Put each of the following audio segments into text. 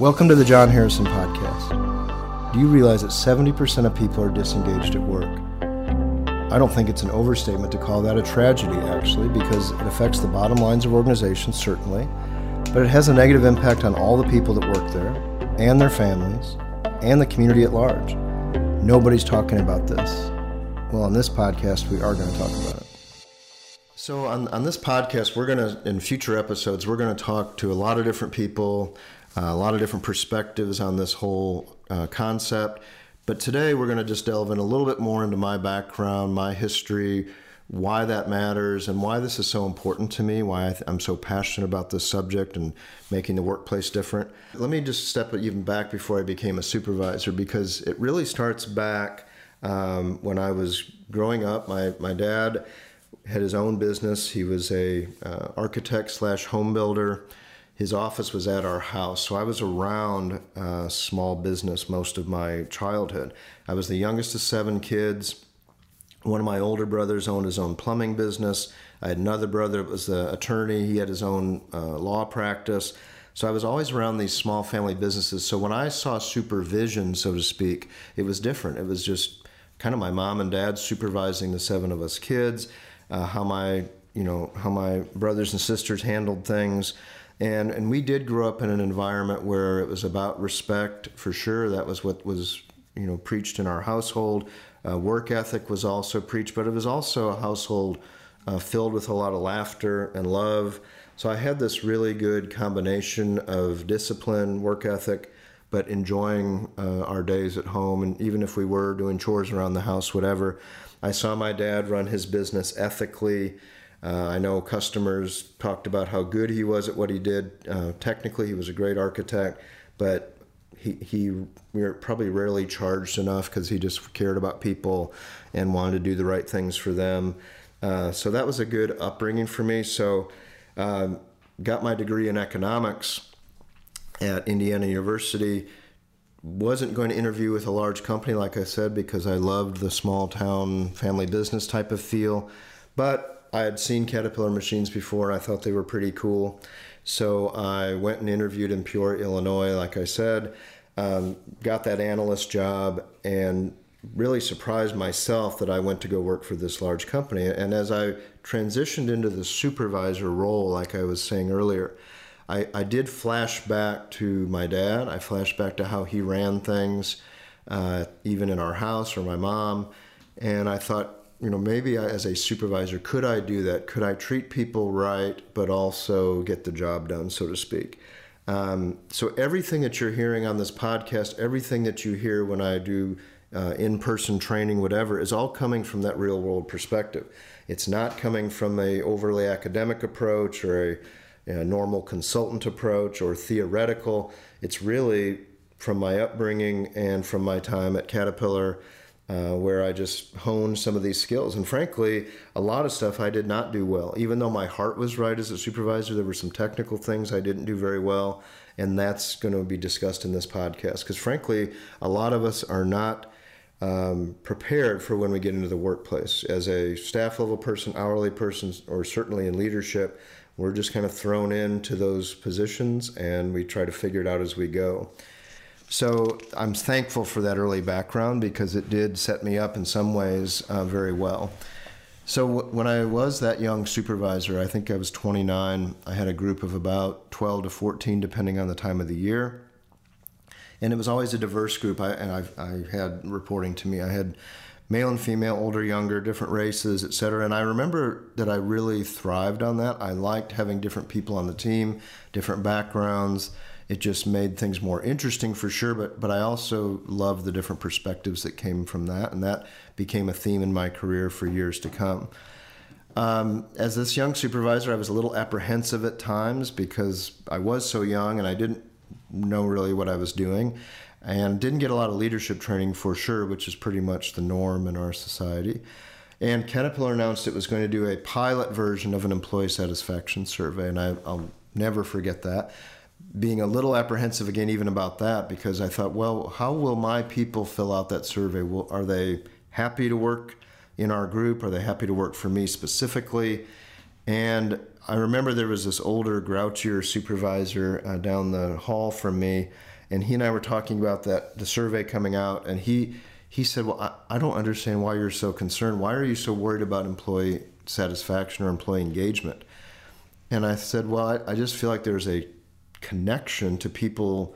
Welcome to the Jon Harrison Podcast. Do you realize that 70% of people are disengaged at work? I don't think it's an overstatement to call that a tragedy, actually, because it affects the bottom lines of organizations, certainly, but it has a negative impact on all the people that work there, and their families, and the community at large. Nobody's talking about this. Well, on this podcast, we are going to talk about it. So, on, on this podcast, we're going to, in future episodes, we're going to talk to a lot of different people a lot of different perspectives on this whole uh, concept. But today we're going to just delve in a little bit more into my background, my history, why that matters, and why this is so important to me, why I am so passionate about this subject and making the workplace different. Let me just step even back before I became a supervisor because it really starts back um, when I was growing up. My, my dad had his own business, he was a uh, architect slash home builder his office was at our house. So I was around uh, small business most of my childhood. I was the youngest of seven kids. One of my older brothers owned his own plumbing business. I had another brother that was an attorney. He had his own uh, law practice. So I was always around these small family businesses. So when I saw supervision, so to speak, it was different. It was just kind of my mom and dad supervising the seven of us kids, uh, how my you know how my brothers and sisters handled things. And, and we did grow up in an environment where it was about respect for sure. That was what was you know preached in our household. Uh, work ethic was also preached, but it was also a household uh, filled with a lot of laughter and love. So I had this really good combination of discipline, work ethic, but enjoying uh, our days at home. And even if we were doing chores around the house, whatever, I saw my dad run his business ethically uh, I know customers talked about how good he was at what he did. Uh, technically, he was a great architect, but he, he probably rarely charged enough because he just cared about people and wanted to do the right things for them. Uh, so that was a good upbringing for me. So, um, got my degree in economics at Indiana University. Wasn't going to interview with a large company, like I said, because I loved the small town family business type of feel. But I had seen Caterpillar machines before. and I thought they were pretty cool. So I went and interviewed in Peoria, Illinois, like I said, um, got that analyst job, and really surprised myself that I went to go work for this large company. And as I transitioned into the supervisor role, like I was saying earlier, I, I did flash back to my dad. I flashed back to how he ran things, uh, even in our house or my mom. And I thought, you know, maybe I, as a supervisor, could I do that? Could I treat people right, but also get the job done, so to speak? Um, so everything that you're hearing on this podcast, everything that you hear when I do uh, in-person training, whatever, is all coming from that real-world perspective. It's not coming from a overly academic approach or a, a normal consultant approach or theoretical. It's really from my upbringing and from my time at Caterpillar uh, where I just honed some of these skills. And frankly, a lot of stuff I did not do well. Even though my heart was right as a supervisor, there were some technical things I didn't do very well. And that's going to be discussed in this podcast. Because frankly, a lot of us are not um, prepared for when we get into the workplace. As a staff level person, hourly person, or certainly in leadership, we're just kind of thrown into those positions and we try to figure it out as we go. So I'm thankful for that early background because it did set me up in some ways uh, very well. So w- when I was that young supervisor, I think I was 29. I had a group of about 12 to 14, depending on the time of the year, and it was always a diverse group. I, and I, I had reporting to me. I had male and female, older, younger, different races, et cetera. And I remember that I really thrived on that. I liked having different people on the team, different backgrounds it just made things more interesting for sure but but I also loved the different perspectives that came from that and that became a theme in my career for years to come. Um, as this young supervisor I was a little apprehensive at times because I was so young and I didn't know really what I was doing and didn't get a lot of leadership training for sure which is pretty much the norm in our society. And Caterpillar announced it was going to do a pilot version of an employee satisfaction survey and I, I'll never forget that being a little apprehensive again, even about that, because I thought, well, how will my people fill out that survey? Will, are they happy to work in our group? Are they happy to work for me specifically? And I remember there was this older, grouchier supervisor uh, down the hall from me, and he and I were talking about that the survey coming out, and he he said, "Well, I, I don't understand why you're so concerned. Why are you so worried about employee satisfaction or employee engagement?" And I said, "Well, I, I just feel like there's a connection to people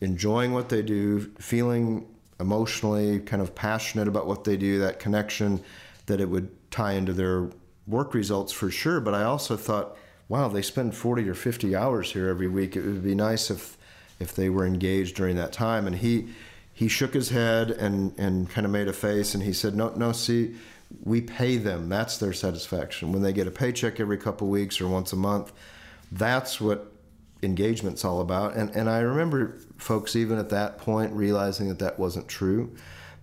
enjoying what they do, feeling emotionally kind of passionate about what they do, that connection that it would tie into their work results for sure. But I also thought, wow, they spend 40 or 50 hours here every week. It would be nice if if they were engaged during that time. And he he shook his head and and kind of made a face and he said, no, no, see, we pay them. That's their satisfaction when they get a paycheck every couple weeks or once a month. That's what engagement's all about. And and I remember folks even at that point realizing that that wasn't true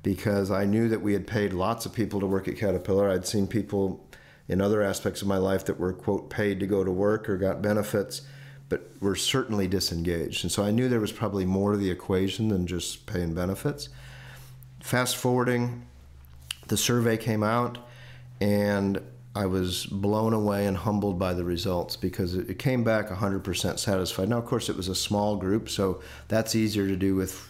because I knew that we had paid lots of people to work at Caterpillar. I'd seen people in other aspects of my life that were quote paid to go to work or got benefits but were certainly disengaged. And so I knew there was probably more to the equation than just paying benefits. Fast forwarding, the survey came out and I was blown away and humbled by the results because it came back 100% satisfied. Now, of course, it was a small group, so that's easier to do with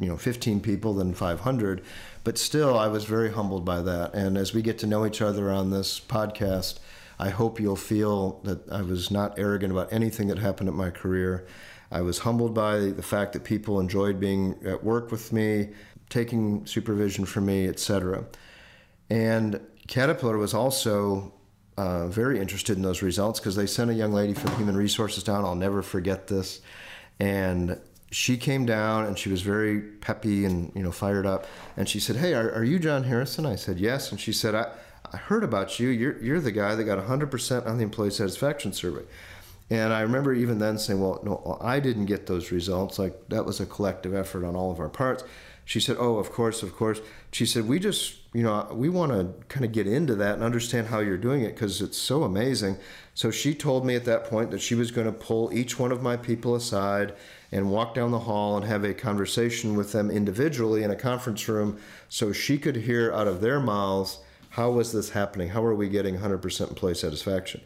you know 15 people than 500 but still i was very humbled by that. And as we get to know each other on this podcast i hope you'll feel that i was not arrogant about anything that happened at my career. I was humbled by the fact that people enjoyed being at work with me taking supervision from me etc and Caterpillar was also uh, very interested in those results because they sent a young lady from human resources down. I'll never forget this. And she came down and she was very peppy and you know fired up. And she said, "Hey, are, are you Jon Harrison?" I said, "Yes." And she said, "I, I heard about you. You're you're the guy that got 100% on the employee satisfaction survey." And I remember even then saying, "Well, no, I didn't get those results. Like that was a collective effort on all of our parts." She said, "Oh, of course, of course." She said, "We just, you know, we want to kind of get into that and understand how you're doing it because it's so amazing." So she told me at that point that she was going to pull each one of my people aside and walk down the hall and have a conversation with them individually in a conference room so she could hear out of their mouths how was this happening? How are we getting 100% employee satisfaction?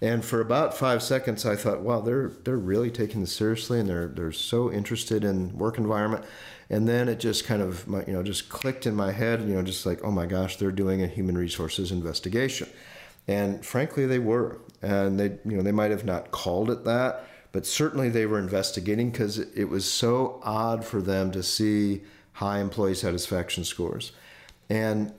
And for about five seconds, I thought, wow, they're they're really taking this seriously, and they're they're so interested in work environment. And then it just kind of you know just clicked in my head you know just like oh my gosh they're doing a human resources investigation. And frankly they were. And they you know they might have not called it that but certainly they were investigating because it was so odd for them to see high employee satisfaction scores. And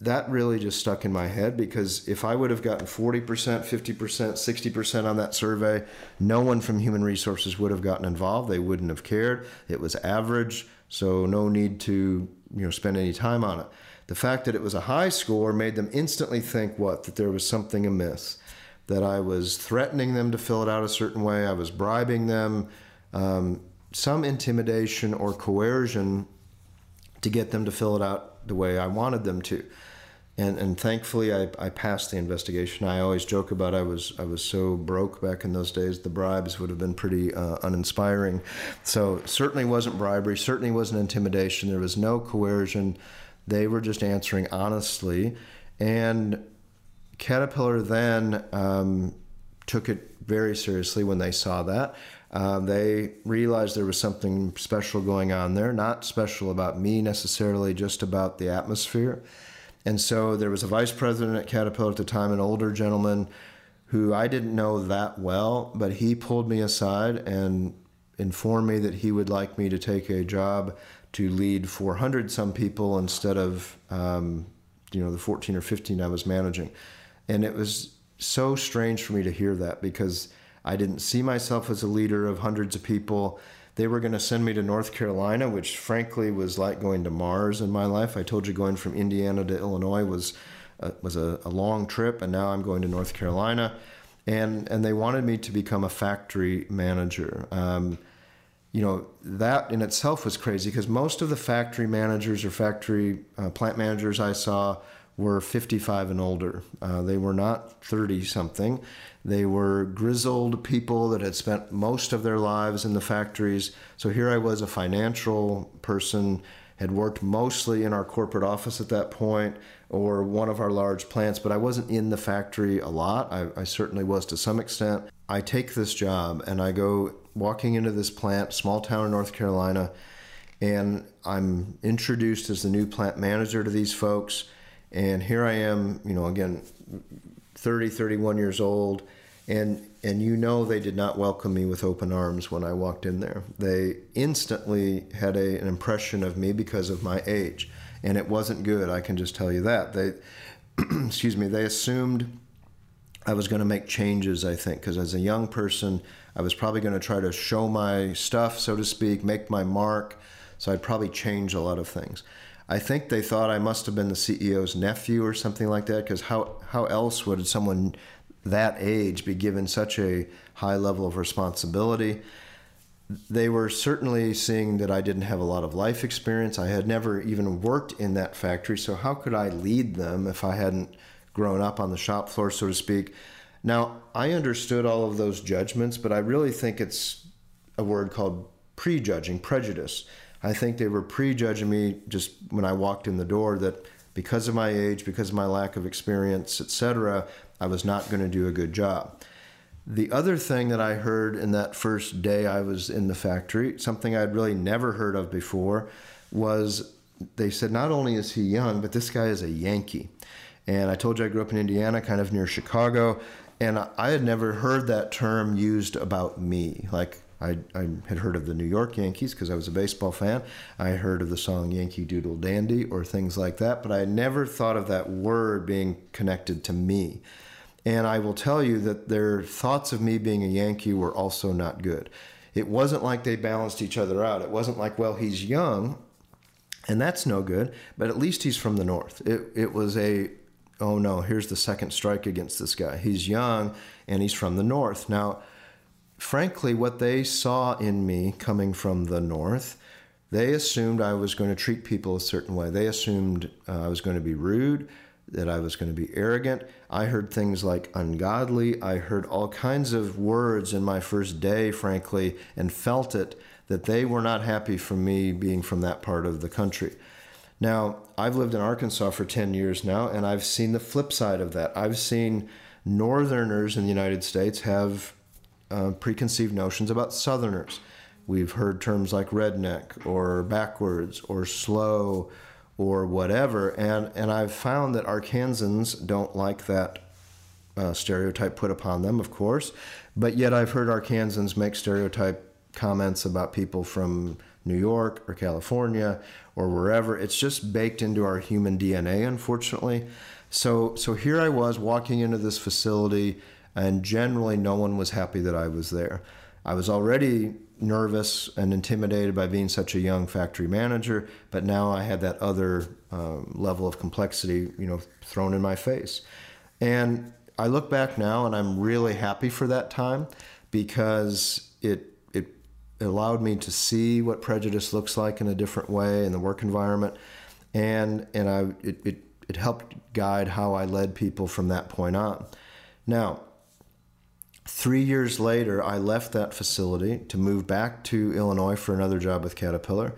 that really just stuck in my head because if I would have gotten 40%, 50%, 60% on that survey, no one from human resources would have gotten involved. They wouldn't have cared. It was average, so no need to, you know, spend any time on it. The fact that it was a high score made them instantly think what? That there was something amiss. That I was threatening them to fill it out a certain way, I was bribing them, um, some intimidation or coercion to get them to fill it out the way I wanted them to. And, and thankfully, I, I passed the investigation. I always joke about I was I was so broke back in those days. The bribes would have been pretty uh, uninspiring. So certainly wasn't bribery. Certainly wasn't intimidation. There was no coercion. They were just answering honestly. And Caterpillar then um, took it very seriously when they saw that. Uh, they realized there was something special going on there, not special about me necessarily, just about the atmosphere. And so there was a vice president at Caterpillar at the time, an older gentleman who I didn't know that well, but he pulled me aside and informed me that he would like me to take a job to lead 400 some people instead of um, you know the 14 or 15 I was managing. And it was so strange for me to hear that because I didn't see myself as a leader of hundreds of people. They were going to send me to North Carolina, which frankly was like going to Mars in my life. I told you going from Indiana to Illinois was uh, was a, a long trip, and now I'm going to North Carolina, and and they wanted me to become a factory manager. Um, you know that in itself was crazy because most of the factory managers or factory uh, plant managers I saw were 55 and older. Uh, they were not 30 something. They were grizzled people that had spent most of their lives in the factories. So here I was, a financial person, had worked mostly in our corporate office at that point or one of our large plants, but I wasn't in the factory a lot. I, I certainly was to some extent. I take this job and I go walking into this plant, small town in North Carolina, and I'm introduced as the new plant manager to these folks. And here I am, you know, again, 30, 31 years old and and you know they did not welcome me with open arms when I walked in there. They instantly had a, an impression of me because of my age, and it wasn't good. I can just tell you that they, excuse me, they assumed I was going to make changes. I think because as a young person, I was probably going to try to show my stuff, so to speak, make my mark. So I'd probably change a lot of things. I think they thought I must have been the CEO's nephew or something like that. Because how how else would someone that age be given such a high level of responsibility. They were certainly seeing that I didn't have a lot of life experience. I had never even worked in that factory, so how could I lead them if I hadn't grown up on the shop floor, so to speak? Now, I understood all of those judgments, but I really think it's a word called prejudging, prejudice. I think they were prejudging me just when I walked in the door that because of my age, because of my lack of experience, etc., I was not going to do a good job. The other thing that I heard in that first day I was in the factory, something I'd really never heard of before, was they said not only is he young, but this guy is a Yankee. And I told you I grew up in Indiana, kind of near Chicago, and I had never heard that term used about me. Like I, I had heard of the New York Yankees because I was a baseball fan. I heard of the song Yankee Doodle Dandy or things like that, but I never thought of that word being connected to me. And I will tell you that their thoughts of me being a Yankee were also not good. It wasn't like they balanced each other out. It wasn't like, well, he's young, and that's no good, but at least he's from the North. It, it was a, oh no, here's the second strike against this guy. He's young and he's from the North. Now, frankly, what they saw in me coming from the North, they assumed I was going to treat people a certain way. They assumed uh, I was going to be rude that I was going to be arrogant. I heard things like ungodly. I heard all kinds of words in my first day, frankly, and felt it that they were not happy for me being from that part of the country. Now, I've lived in Arkansas for 10 years now, and I've seen the flip side of that. I've seen Northerners in the United States have uh, preconceived notions about Southerners. We've heard terms like redneck or backwards or slow or whatever. And and I've found that Arkansans don't like that uh, stereotype put upon them, of course. But yet I've heard Arkansans make stereotype comments about people from New York or California or wherever. It's just baked into our human DNA, unfortunately. So so here I was walking into this facility, and generally no one was happy that I was there. I was already nervous and intimidated by being such a young factory manager, but now I had that other um, level of complexity, you know, thrown in my face. And I look back now and I'm really happy for that time because it it allowed me to see what prejudice looks like in a different way in the work environment, and and I it it, it helped guide how I led people from that point on. Now Three years later, I left that facility to move back to Illinois for another job with Caterpillar.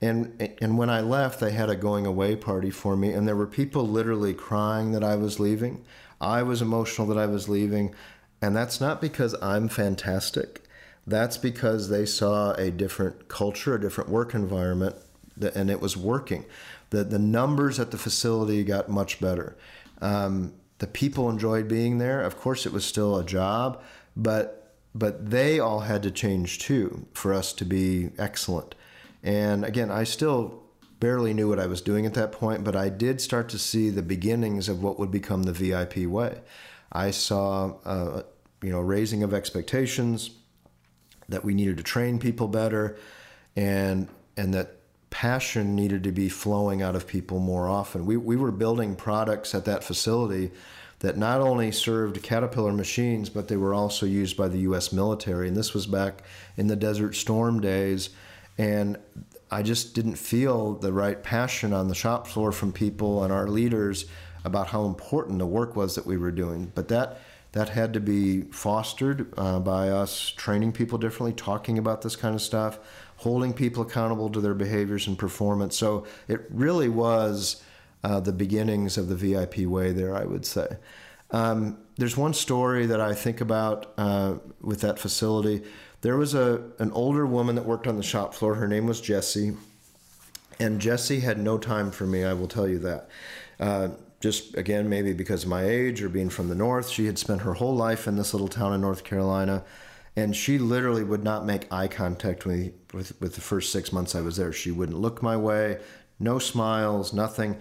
And, and when I left, they had a going away party for me, and there were people literally crying that I was leaving. I was emotional that I was leaving. And that's not because I'm fantastic. That's because they saw a different culture, a different work environment, and it was working. The, the numbers at the facility got much better. Um, the people enjoyed being there. Of course, it was still a job, but but they all had to change too for us to be excellent. And again, I still barely knew what I was doing at that point, but I did start to see the beginnings of what would become the VIP way. I saw, uh, you know, raising of expectations that we needed to train people better, and and that passion needed to be flowing out of people more often. We, we were building products at that facility that not only served Caterpillar machines, but they were also used by the U.S. military. And this was back in the Desert Storm days. And I just didn't feel the right passion on the shop floor from people and our leaders about how important the work was that we were doing. But that that had to be fostered uh, by us training people differently, talking about this kind of stuff, holding people accountable to their behaviors and performance. So it really was uh, the beginnings of the VIP way there, I would say. Um, there's one story that I think about uh, with that facility. There was a an older woman that worked on the shop floor. Her name was Jessie, and Jessie had no time for me. I will tell you that. Uh, just again, maybe because of my age or being from the north, she had spent her whole life in this little town in North Carolina, and she literally would not make eye contact with me with, with the first six months I was there. She wouldn't look my way, no smiles, nothing.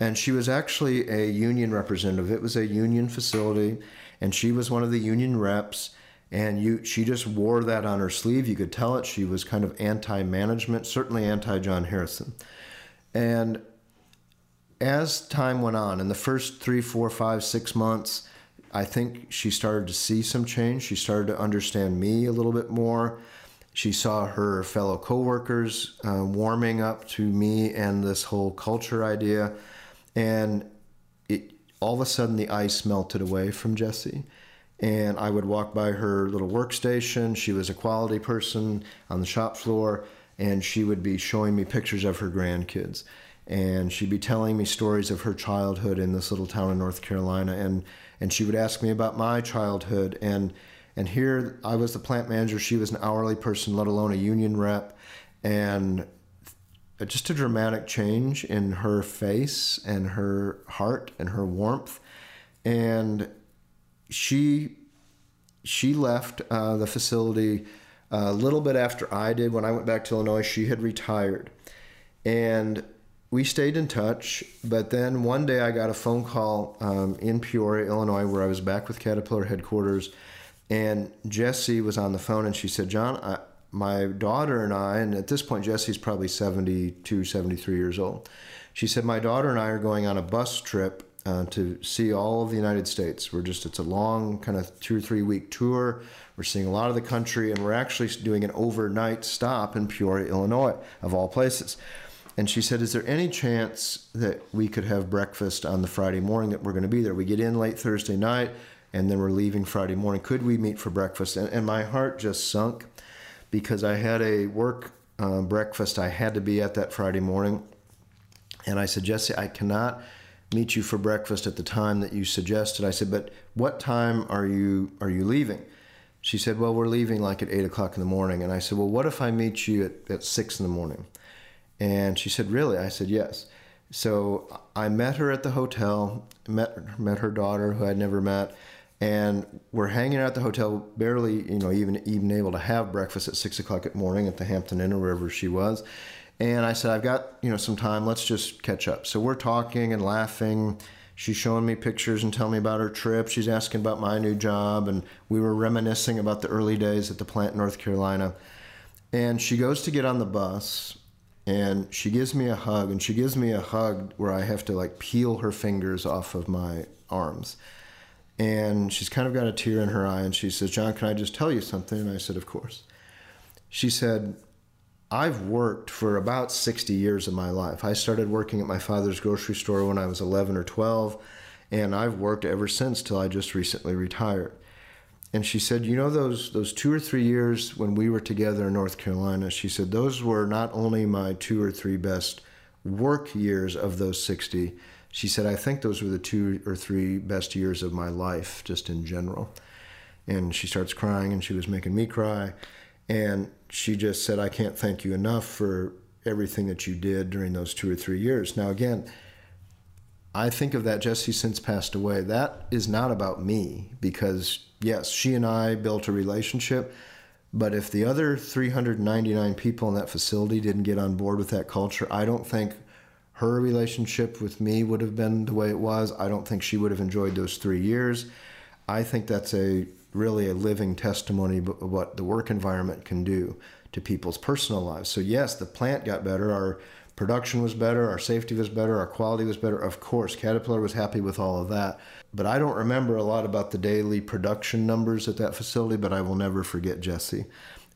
And she was actually a union representative. It was a union facility, and she was one of the union reps. And you, she just wore that on her sleeve. You could tell it. She was kind of anti-management, certainly anti-Jon Harrison. And as time went on, in the first three, four, five, six months, I think she started to see some change. She started to understand me a little bit more. She saw her fellow coworkers uh, warming up to me and this whole culture idea and it all of a sudden the ice melted away from Jessie. And I would walk by her little workstation. She was a quality person on the shop floor, and she would be showing me pictures of her grandkids. And she'd be telling me stories of her childhood in this little town in North Carolina. And, and she would ask me about my childhood. And, and here I was the plant manager. She was an hourly person, let alone a union rep. And just a dramatic change in her face and her heart and her warmth. And she she left uh, the facility a little bit after I did. When I went back to Illinois, she had retired, and we stayed in touch. But then one day, I got a phone call um, in Peoria, Illinois, where I was back with Caterpillar headquarters, and Jessie was on the phone, and she said, "Jon, I, my daughter and I, and at this point, Jessie's probably 72, 73 years old. She said, My daughter and I are going on a bus trip uh, to see all of the United States. We're just, it's a long, kind of two or three week tour. We're seeing a lot of the country, and we're actually doing an overnight stop in Peoria, Illinois, of all places. And she said, Is there any chance that we could have breakfast on the Friday morning that we're going to be there? We get in late Thursday night, and then we're leaving Friday morning. Could we meet for breakfast? And, and my heart just sunk because I had a work uh, breakfast. I had to be at that Friday morning. And I said, Jessie, I cannot meet you for breakfast at the time that you suggested. I said, but what time are you are you leaving? She said, well, we're leaving like at eight o'clock in the morning. And I said, well, what if I meet you at, at six in the morning? And she said, really? I said, yes. So I met her at the hotel, met met her daughter who I'd never met, and we're hanging out at the hotel, barely, you know, even even able to have breakfast at six o'clock at morning at the Hampton Inn or wherever she was. And I said, I've got you know some time. Let's just catch up. So we're talking and laughing. She's showing me pictures and telling me about her trip. She's asking about my new job, and we were reminiscing about the early days at the plant in North Carolina. And she goes to get on the bus, and she gives me a hug, and she gives me a hug where I have to like peel her fingers off of my arms and she's kind of got a tear in her eye and she says, Jon, can I just tell you something? And I said, Of course. She said, I've worked for about 60 years of my life. I started working at my father's grocery store when I was 11 or 12, and I've worked ever since till I just recently retired. And she said, You know, those, those two or three years when we were together in North Carolina, she said, those were not only my two or three best work years of those 60, she said, I think those were the two or three best years of my life, just in general. And she starts crying, and she was making me cry. And she just said, I can't thank you enough for everything that you did during those two or three years. Now, again, I think of that Jessie since passed away. That is not about me because, yes, she and I built a relationship. But if the other 399 people in that facility didn't get on board with that culture, I don't think her relationship with me would have been the way it was. I don't think she would have enjoyed those three years. I think that's a really a living testimony of what the work environment can do to people's personal lives. So yes, the plant got better. Our production was better. Our safety was better. Our quality was better. Of course, Caterpillar was happy with all of that. But I don't remember a lot about the daily production numbers at that facility. But I will never forget Jessie.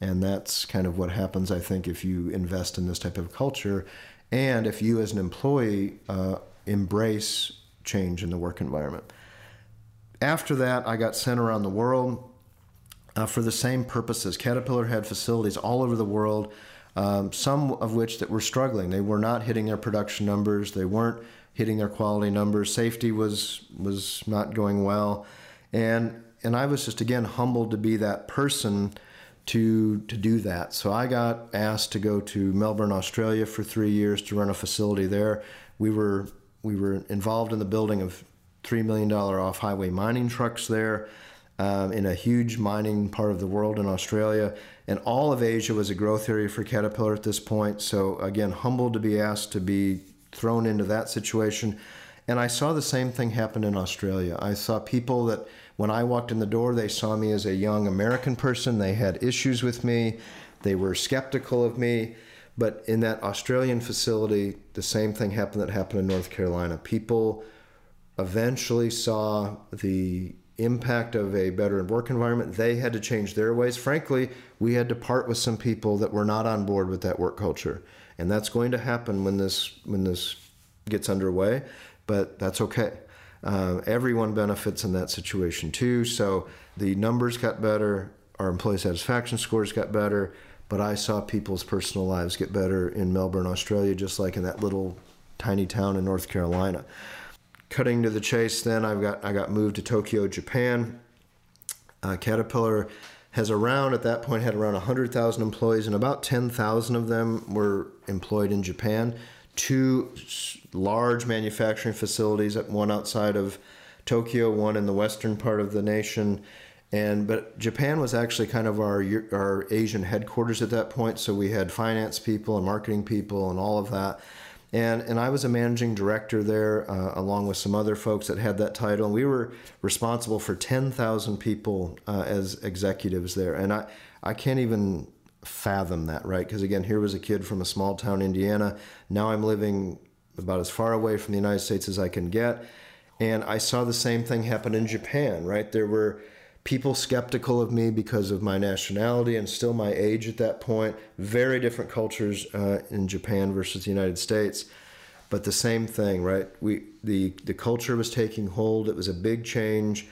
And that's kind of what happens, I think, if you invest in this type of culture and if you as an employee uh, embrace change in the work environment. after that, I got sent around the world uh, for the same purposes. Caterpillar had facilities all over the world, um, some of which that were struggling. They were not hitting their production numbers. They weren't hitting their quality numbers. Safety was was not going well, and and I was just again humbled to be that person to to do that. So I got asked to go to Melbourne, Australia for three years to run a facility there. We were we were involved in the building of three million dollar off highway mining trucks there. Um, in a huge mining part of the world in Australia, and all of Asia was a growth area for Caterpillar at this point. So again, humbled to be asked to be thrown into that situation. And I saw the same thing happen in Australia. I saw people that when I walked in the door, they saw me as a young American person. They had issues with me. They were skeptical of me. But in that Australian facility, the same thing happened that happened in North Carolina. People eventually saw the impact of a better work environment. They had to change their ways. Frankly, we had to part with some people that were not on board with that work culture, and that's going to happen when this when this gets underway. But that's okay. Uh, everyone benefits in that situation too. So the numbers got better, our employee satisfaction scores got better, but I saw people's personal lives get better in Melbourne, Australia, just like in that little tiny town in North Carolina cutting to the chase, then I've got I got moved to Tokyo, Japan. Uh, Caterpillar has around at that point had around 100,000 employees, and about 10,000 of them were employed in Japan. Two large manufacturing facilities, one outside of Tokyo, one in the western part of the nation. And but Japan was actually kind of our our Asian headquarters at that point, so we had finance people and marketing people and all of that and and I was a managing director there, uh, along with some other folks that had that title. And we were responsible for ten thousand people uh, as executives there, and I I can't even fathom that, right? Because again, here was a kid from a small town, Indiana. Now I'm living about as far away from the United States as I can get, and I saw the same thing happen in Japan, right? There were people skeptical of me because of my nationality and still my age at that point. Very different cultures uh, in Japan versus the United States, but the same thing, right? We the the culture was taking hold. It was a big change,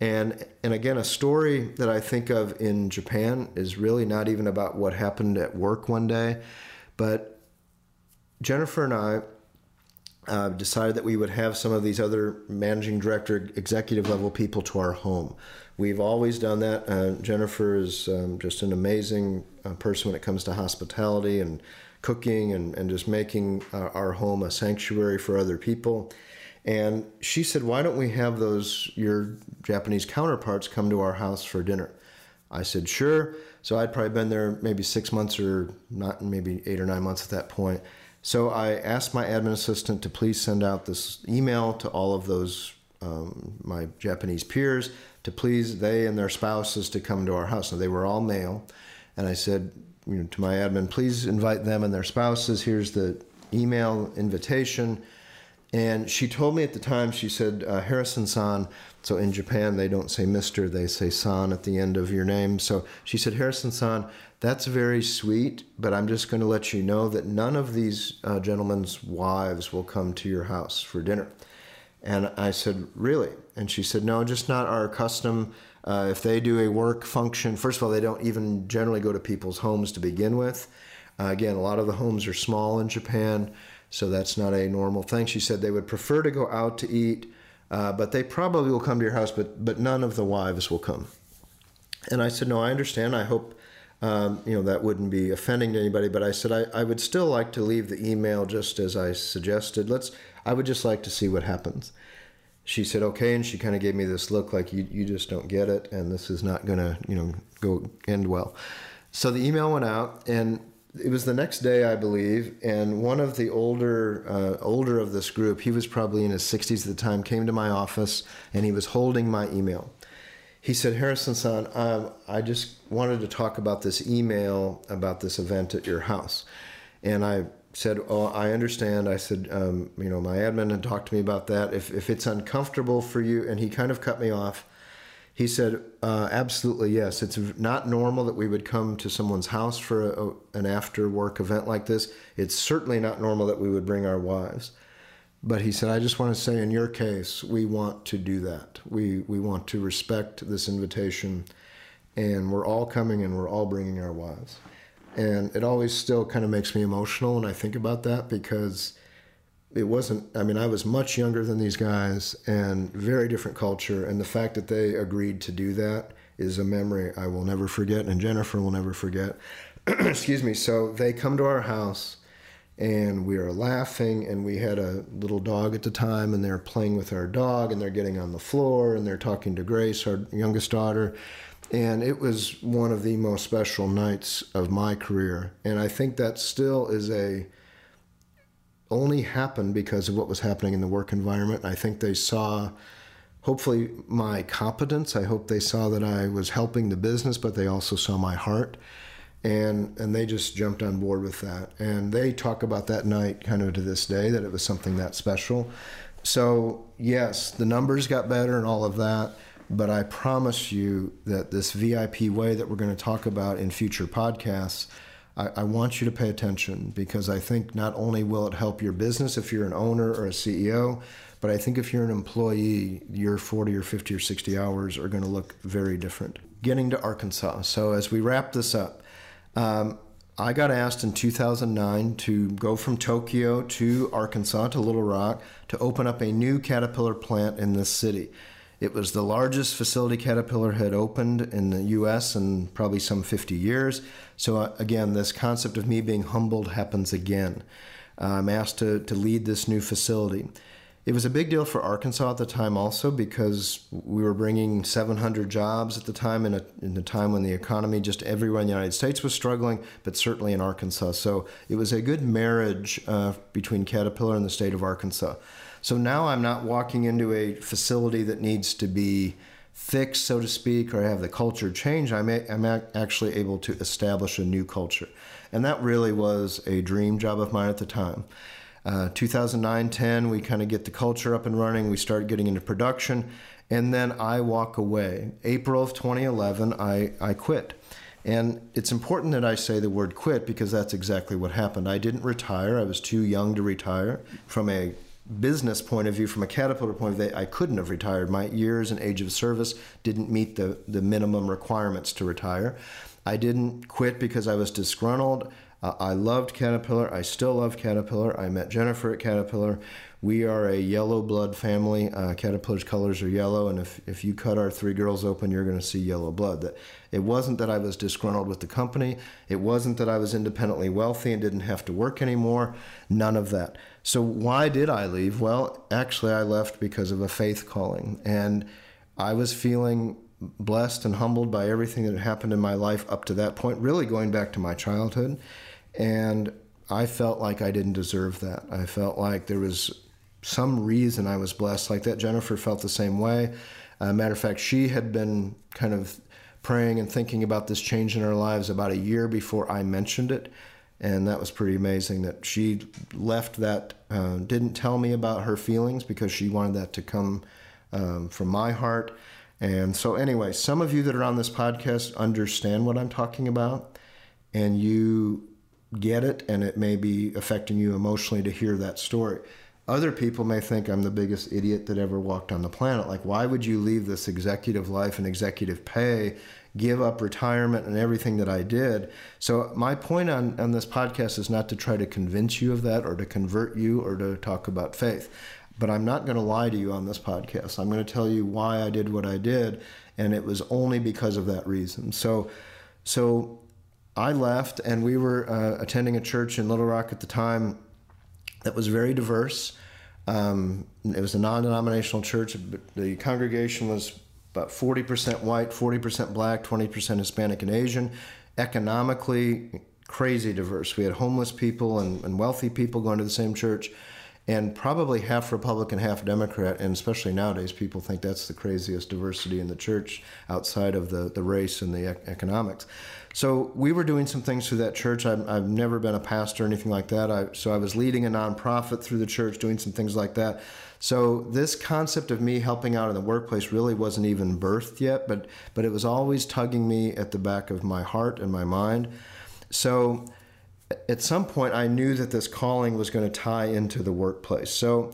and and again, a story that I think of in Japan is really not even about what happened at work one day, but Jennifer and I uh, decided that we would have some of these other managing director, executive level people to our home. We've always done that. Uh, Jennifer is um, just an amazing uh, person when it comes to hospitality and cooking and, and just making our home a sanctuary for other people. And she said, Why don't we have those, your Japanese counterparts, come to our house for dinner? I said, Sure. So I'd probably been there maybe six months or not, maybe eight or nine months at that point so I asked my admin assistant to please send out this email to all of those um, my Japanese peers to please they and their spouses to come to our house. Now they were all male, and I said, you know, to my admin, please invite them and their spouses. Here's the email invitation. And she told me at the time, she said, uh, Harrison san. So in Japan, they don't say Mr., they say san at the end of your name. So she said, Harrison san, that's very sweet, but I'm just going to let you know that none of these uh, gentlemen's wives will come to your house for dinner. And I said, Really? And she said, No, just not our custom. Uh, if they do a work function, first of all, they don't even generally go to people's homes to begin with. Uh, again, a lot of the homes are small in Japan. So that's not a normal thing. She said they would prefer to go out to eat, uh, but they probably will come to your house, but but none of the wives will come. And I said, no, I understand. I hope um, you know that wouldn't be offending to anybody. But I said I, I would still like to leave the email just as I suggested. Let's. I would just like to see what happens. She said okay, and she kind of gave me this look like you you just don't get it, and this is not going to you know go end well. So the email went out, and it was the next day, I believe, and one of the older uh, older of this group, he was probably in his 60s at the time, came to my office and he was holding my email. He said, Harrison san, um, I just wanted to talk about this email about this event at your house. And I said, Oh, I understand. I said, um, You know, my admin had talked to me about that. If, if it's uncomfortable for you, and he kind of cut me off he said, uh, absolutely yes. It's not normal that we would come to someone's house for a, an after work event like this. It's certainly not normal that we would bring our wives. But he said, I just want to say, in your case, we want to do that. We, we want to respect this invitation, and we're all coming and we're all bringing our wives. And it always still kind of makes me emotional when I think about that because it wasn't, I mean, I was much younger than these guys and very different culture. And the fact that they agreed to do that is a memory I will never forget, and Jennifer will never forget. Excuse me. So they come to our house and we are laughing and we had a little dog at the time and they're playing with our dog and they're getting on the floor and they're talking to grace our youngest daughter and it was one of the most special nights of my career. And i think that still is a only happened because of what was happening in the work environment. I think they saw hopefully my competence. I hope they saw that i was helping the business but they also saw my heart. And and they just jumped on board with that. And they talk about that night kind of to this day that it was something that special. So yes the numbers got better and all of that but i promise you that this vip way that we're going to talk about in future podcasts I, I want you to pay attention because i think not only will it help your business if you're an owner or a ceo but i think if you're an employee your 40 or 50 or 60 hours are going to look very different getting to arkansas so as we wrap this up um, I got asked in 2009 to go from Tokyo to Arkansas to Little Rock to open up a new Caterpillar plant in this city. It was the largest facility Caterpillar had opened in the US in probably some 50 years. So, uh, again, this concept of me being humbled happens again. I'm asked to, to lead this new facility. It was a big deal for Arkansas at the time, also because we were bringing 700 jobs at the time, in a, in a time when the economy just everywhere in the United States was struggling, but certainly in Arkansas. So it was a good marriage uh, between Caterpillar and the state of Arkansas. So now I'm not walking into a facility that needs to be fixed, so to speak, or have the culture change. I'm, a, I'm a, actually able to establish a new culture. And that really was a dream job of mine at the time. Uh, 2009 10, we kind of get the culture up and running. We start getting into production. And then I walk away. April of 2011, I, I quit. And it's important that I say the word quit because that's exactly what happened. I didn't retire. I was too young to retire. From a business point of view, from a Caterpillar point of view, I couldn't have retired. My years and age of service didn't meet the, the minimum requirements to retire. I didn't quit because I was disgruntled. Uh, I loved Caterpillar. I still love Caterpillar. I met Jennifer at Caterpillar. We are a yellow blood family. Uh, Caterpillar's colors are yellow, and if, if you cut our three girls open, you're going to see yellow blood. That it wasn't that I was disgruntled with the company. It wasn't that I was independently wealthy and didn't have to work anymore. None of that. So why did I leave? Well, actually, I left because of a faith calling, and I was feeling blessed and humbled by everything that had happened in my life up to that point, really going back to my childhood. And I felt like I didn't deserve that. I felt like there was some reason I was blessed like that. Jennifer felt the same way. Uh, matter of fact, she had been kind of praying and thinking about this change in her lives about a year before I mentioned it. And that was pretty amazing that she left that, uh, didn't tell me about her feelings because she wanted that to come um, from my heart. And so, anyway, some of you that are on this podcast understand what I'm talking about, and you get it, and it may be affecting you emotionally to hear that story. Other people may think I'm the biggest idiot that ever walked on the planet. Like, why would you leave this executive life and executive pay, give up retirement and everything that I did? So, my point on, on this podcast is not to try to convince you of that or to convert you or to talk about faith. But I'm not going to lie to you on this podcast. I'm going to tell you why I did what I did, and it was only because of that reason. So, so I left, and we were uh, attending a church in Little Rock at the time that was very diverse. Um, it was a non-denominational church. The congregation was about 40% white, 40% black, 20% Hispanic and Asian. Economically, crazy diverse. We had homeless people and, and wealthy people going to the same church and probably half Republican, half Democrat, and especially nowadays, people think that's the craziest diversity in the church outside of the, the race and the economics. So we were doing some things through that church. I've, I've never been a pastor or anything like that. I, so I was leading a nonprofit through the church, doing some things like that. So this concept of me helping out in the workplace really wasn't even birthed yet, but but it was always tugging me at the back of my heart and my mind. So at some point I knew that this calling was going to tie into the workplace. So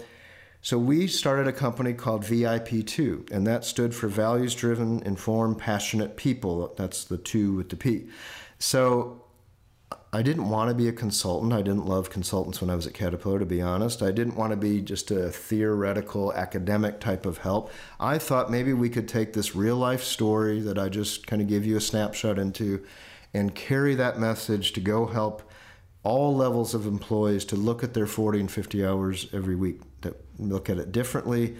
So we started a company called VIP2, and that stood for Values Driven, Informed, Passionate People. That's the two with the P. So I didn't want to be a consultant. I didn't love consultants when I was at Caterpillar, to be honest. I didn't want to be just a theoretical, academic type of help. I thought maybe we could take this real life story that I just kind of give you a snapshot into and carry that message to go help all levels of employees to look at their 40 and 50 hours every week, that look at it differently.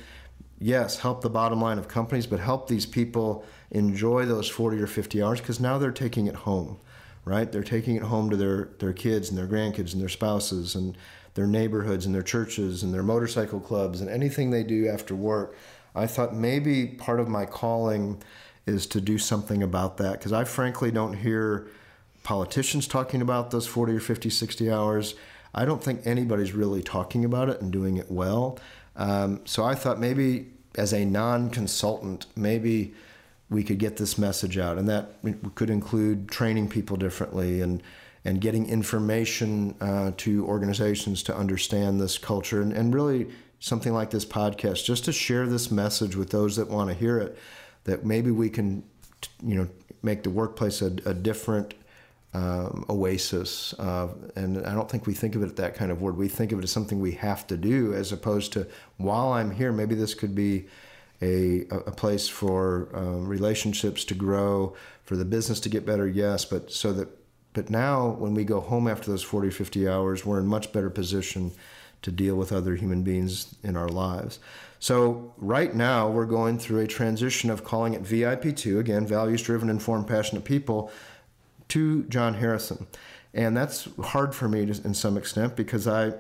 Yes, help the bottom line of companies, but help these people enjoy those 40 or 50 hours because now they're taking it home right? They're taking it home to their, their kids and their grandkids and their spouses and their neighborhoods and their churches and their motorcycle clubs and anything they do after work. I thought maybe part of my calling is to do something about that because I frankly don't hear politicians talking about those 40 or 50, 60 hours. I don't think anybody's really talking about it and doing it well. Um, so I thought maybe as a non consultant, maybe we could get this message out, and that could include training people differently and and getting information uh, to organizations to understand this culture, and, and really something like this podcast, just to share this message with those that want to hear it, that maybe we can, you know, make the workplace a, a different um, oasis. Uh, and I don't think we think of it that kind of word. We think of it as something we have to do, as opposed to while I'm here, maybe this could be a, a place for um, relationships to grow, for the business to get better, yes, but so that but now when we go home after those 40 50 hours we're in much better position to deal with other human beings in our lives so right now we're going through a transition of calling it vip2 again values driven informed passionate people to Jon Harrison and that's hard for me to, in some extent because i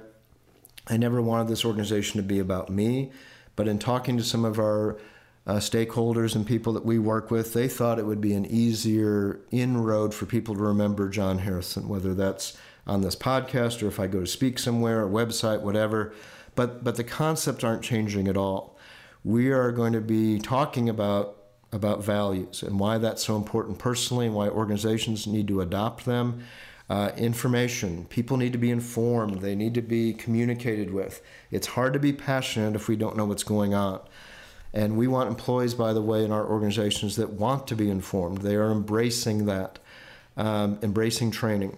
i never wanted this organization to be about me but in talking to some of our uh, stakeholders and people that we work with, they thought it would be an easier inroad for people to remember Jon Harrison, whether that's on this podcast or if I go to speak somewhere, a website, whatever. But but the concepts aren't changing at all. We are going to be talking about about values and why that's so important personally and why organizations need to adopt them. Uh, information. People need to be informed. They need to be communicated with. It's hard to be passionate if we don't know what's going on. And we want employees, by the way, in our organizations that want to be informed. They are embracing that, um, embracing training.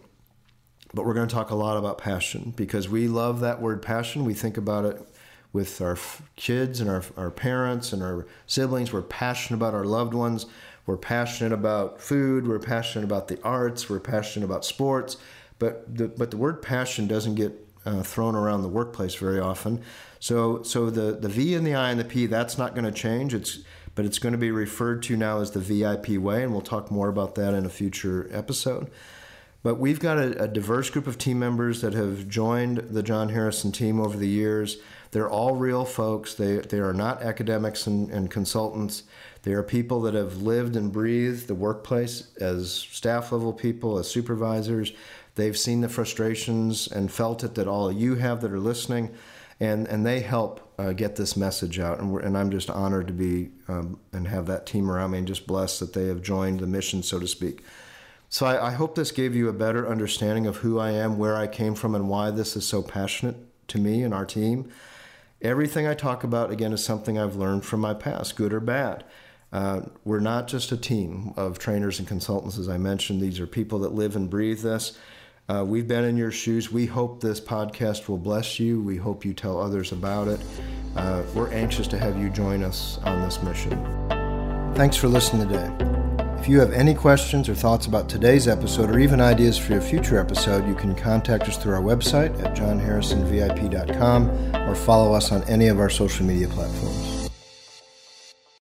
But we're going to talk a lot about passion because we love that word passion. We think about it with our kids and our, our parents and our siblings. We're passionate about our loved ones. We're passionate about food. We're passionate about the arts. We're passionate about sports. But the, but the word passion doesn't get uh, thrown around the workplace very often. So so the, the V and the I and the P that's not going to change. It's but it's going to be referred to now as the VIP way, and we'll talk more about that in a future episode. But we've got a, a diverse group of team members that have joined the Jon Harrison team over the years. They're all real folks. They, they are not academics and, and consultants. They are people that have lived and breathed the workplace as staff level people, as supervisors. They've seen the frustrations and felt it that all of you have that are listening, and, and they help uh, get this message out. And, and I'm just honored to be um, and have that team around me and just blessed that they have joined the mission, so to speak. So I, I hope this gave you a better understanding of who I am, where I came from, and why this is so passionate to me and our team. Everything I talk about, again, is something I've learned from my past, good or bad. Uh, we're not just a team of trainers and consultants, as I mentioned. These are people that live and breathe this. Uh, we've been in your shoes. We hope this podcast will bless you. We hope you tell others about it. Uh, we're anxious to have you join us on this mission. Thanks for listening today. If you have any questions or thoughts about today's episode or even ideas for a future episode, you can contact us through our website at johnharrisonvip.com or follow us on any of our social media platforms.